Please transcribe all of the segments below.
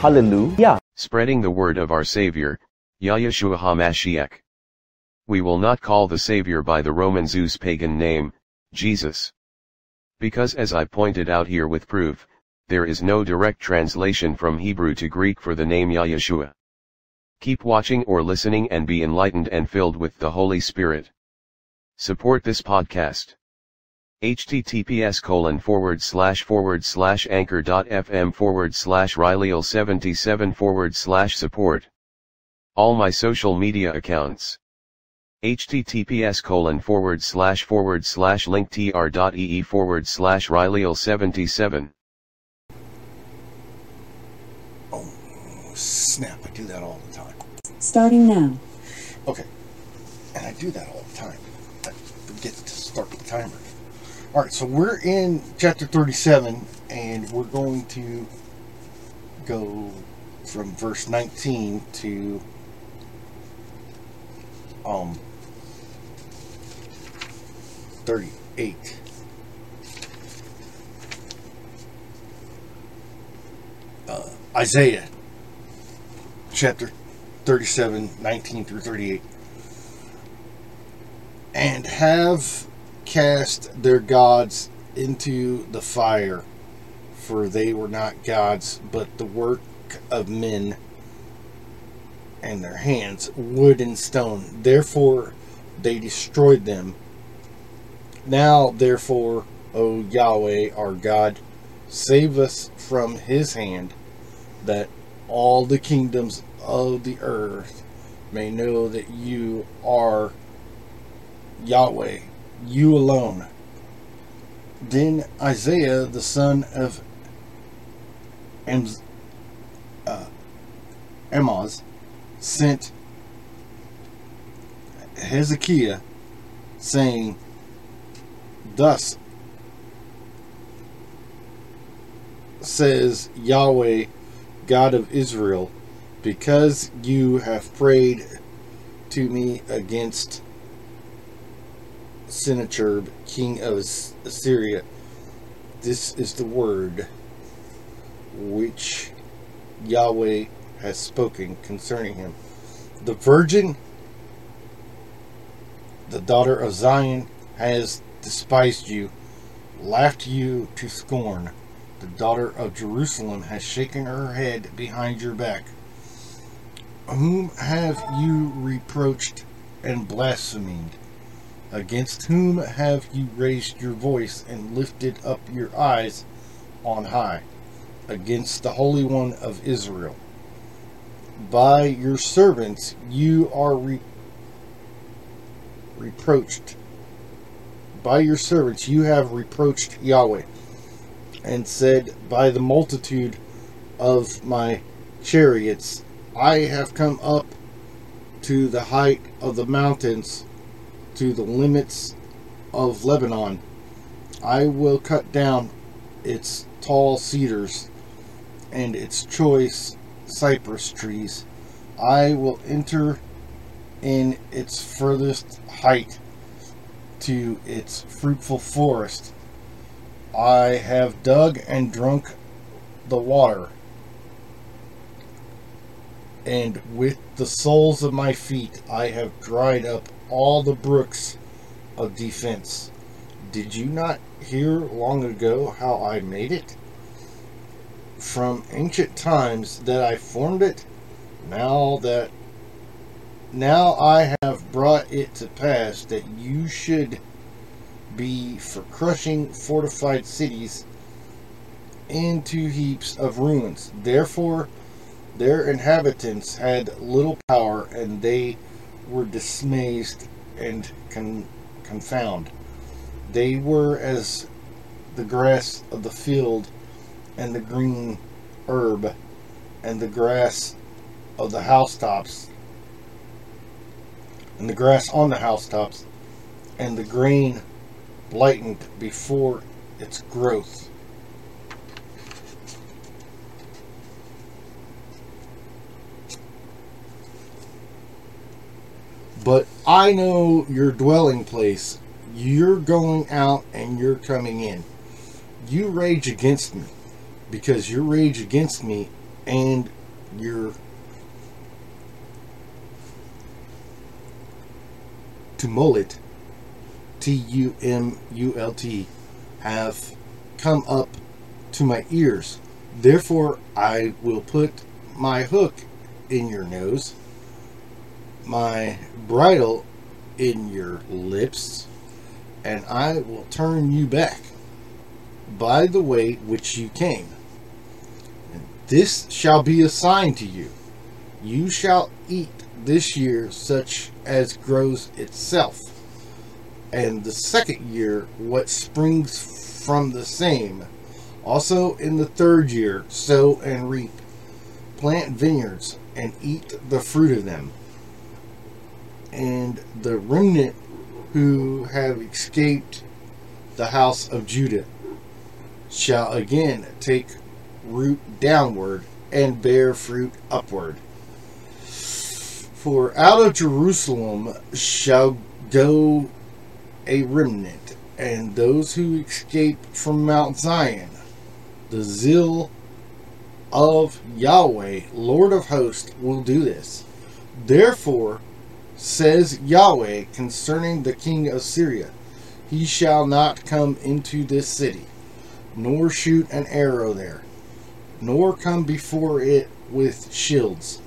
Hallelujah. Spreading the word of our Savior, Yahushua HaMashiach. We will not call the Savior by the Roman Zeus pagan name, Jesus. Because as I pointed out here with proof, there is no direct translation from Hebrew to Greek for the name Yahushua. Keep watching or listening and be enlightened and filled with the Holy Spirit. Support this podcast https colon forward slash forward slash anchor.fm forward slash Rileyl 77 forward slash support. All my social media accounts. https colon forward slash forward slash linktr.ee forward slash Rileyl 77. Oh, snap, I do that all the time. Starting now. Okay, and I do that all the time. I forget to start the timer. All right, so we're in chapter 37, and we're going to go from verse 19 to um 38. Uh, Isaiah chapter 37, 19 through 38. And have cast their gods into the fire, for they were not gods, but the work of men and their hands, wood and stone. Therefore they destroyed them. Now, therefore, O Yahweh our God, save us from his hand, that all the kingdoms of the earth may know that you are Yahweh, you alone. Then Isaiah, the son of Amos, uh, Amos sent Hezekiah, saying, Thus says Yahweh, God of Israel, because you have prayed to me against Sennacherib, king of Assyria. This is the word which Yahweh has spoken concerning him. The virgin, the daughter of Zion, has despised you, laughed you to scorn. The daughter of Jerusalem has shaken her head behind your back. Whom have you reproached and blasphemed? Against whom have you raised your voice and lifted up your eyes on high? Against the Holy One of Israel. By your servants you are re- reproached. By your servants you have reproached Yahweh, and said, By the multitude of my chariots I have come up to the height of the mountains to the limits of Lebanon. I will cut down its tall cedars and its choice cypress trees. I will enter in its furthest height to its fruitful forest. I have dug and drunk the water, and with the soles of my feet I have dried up all the brooks of defense. Did you not hear long ago how I made it? From ancient times that I formed it, now that now I have brought it to pass that you should be for crushing fortified cities into heaps of ruins. Therefore, their inhabitants had little power, and they were dismayed and con- confound. They were as the grass of the field, and the green herb, and the grass of the housetops, and the grass on the housetops, and the grain blighted before its growth. But I know your dwelling place. You're going out and you're coming in. You rage against me because your rage against me and your tumult, T U M U L T, have come up to my ears. Therefore, I will put my hook in your nose my bridle in your lips, and I will turn you back by the way which you came. And this shall be a sign to you. You shall eat this year such as grows itself, and the second year what springs from the same. Also in the third year sow and reap, plant vineyards, and eat the fruit of them and the remnant who have escaped the house of Judah shall again take root downward and bear fruit upward. For out of Jerusalem shall go a remnant, and those who escape from Mount Zion. The zeal of Yahweh, Lord of hosts, will do this. Therefore, says Yahweh concerning the king of Syria He shall not come into this city, nor shoot an arrow there, nor come before it with shields,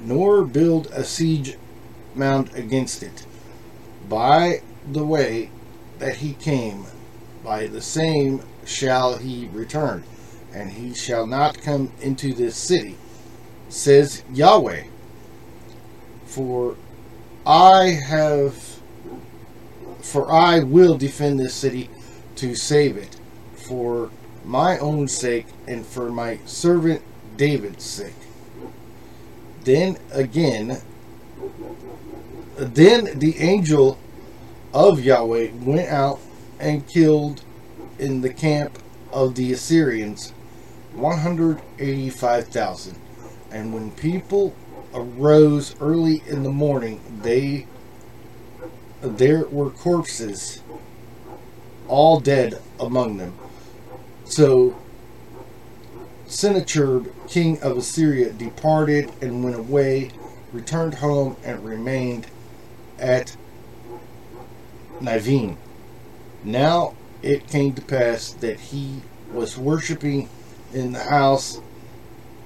nor build a siege mound against it. By the way that he came, by the same shall he return, and he shall not come into this city, says Yahweh. For I have, for I will defend this city to save it, for my own sake and for my servant David's sake. Then again, then the angel of Yahweh went out and killed in the camp of the Assyrians 185,000. And when people arose early in the morning, they there were corpses, all dead among them. So Sennacherib, king of Assyria, departed and went away, returned home, and remained at Niveen. Now it came to pass that he was worshipping in the house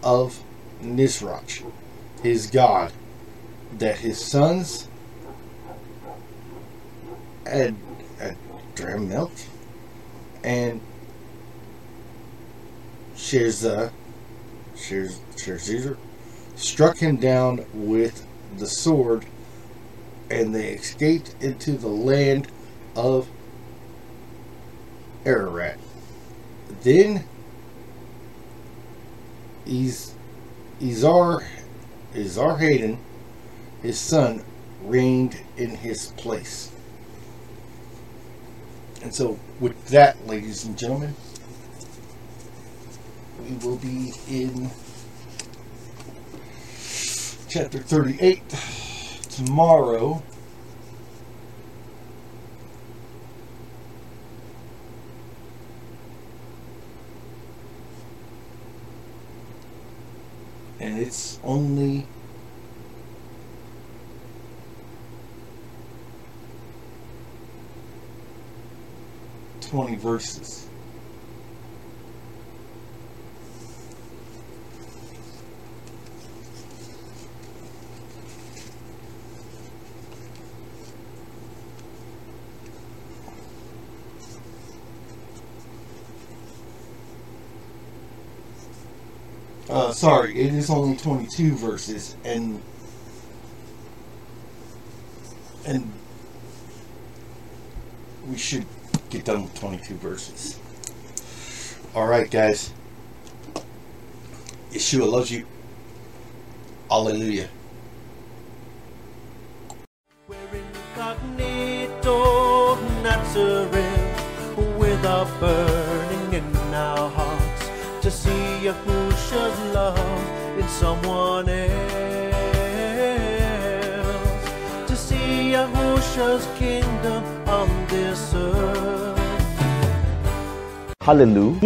of Nisroch his God, that his sons had, had dram milk and Sherza, Sherzer, struck him down with the sword, and they escaped into the land of Ararat. Then Izar Esarhaddon, his son, reigned in his place. And so, with that, ladies and gentlemen, we will be in chapter 38 tomorrow. it's only twenty verses. Uh, sorry, it is only 22 verses, and and we should get done with 22 verses. All right, guys. Yeshua loves you. Hallelujah. We're incognito someone else, to see Yahushua's kingdom on this earth. Hallelujah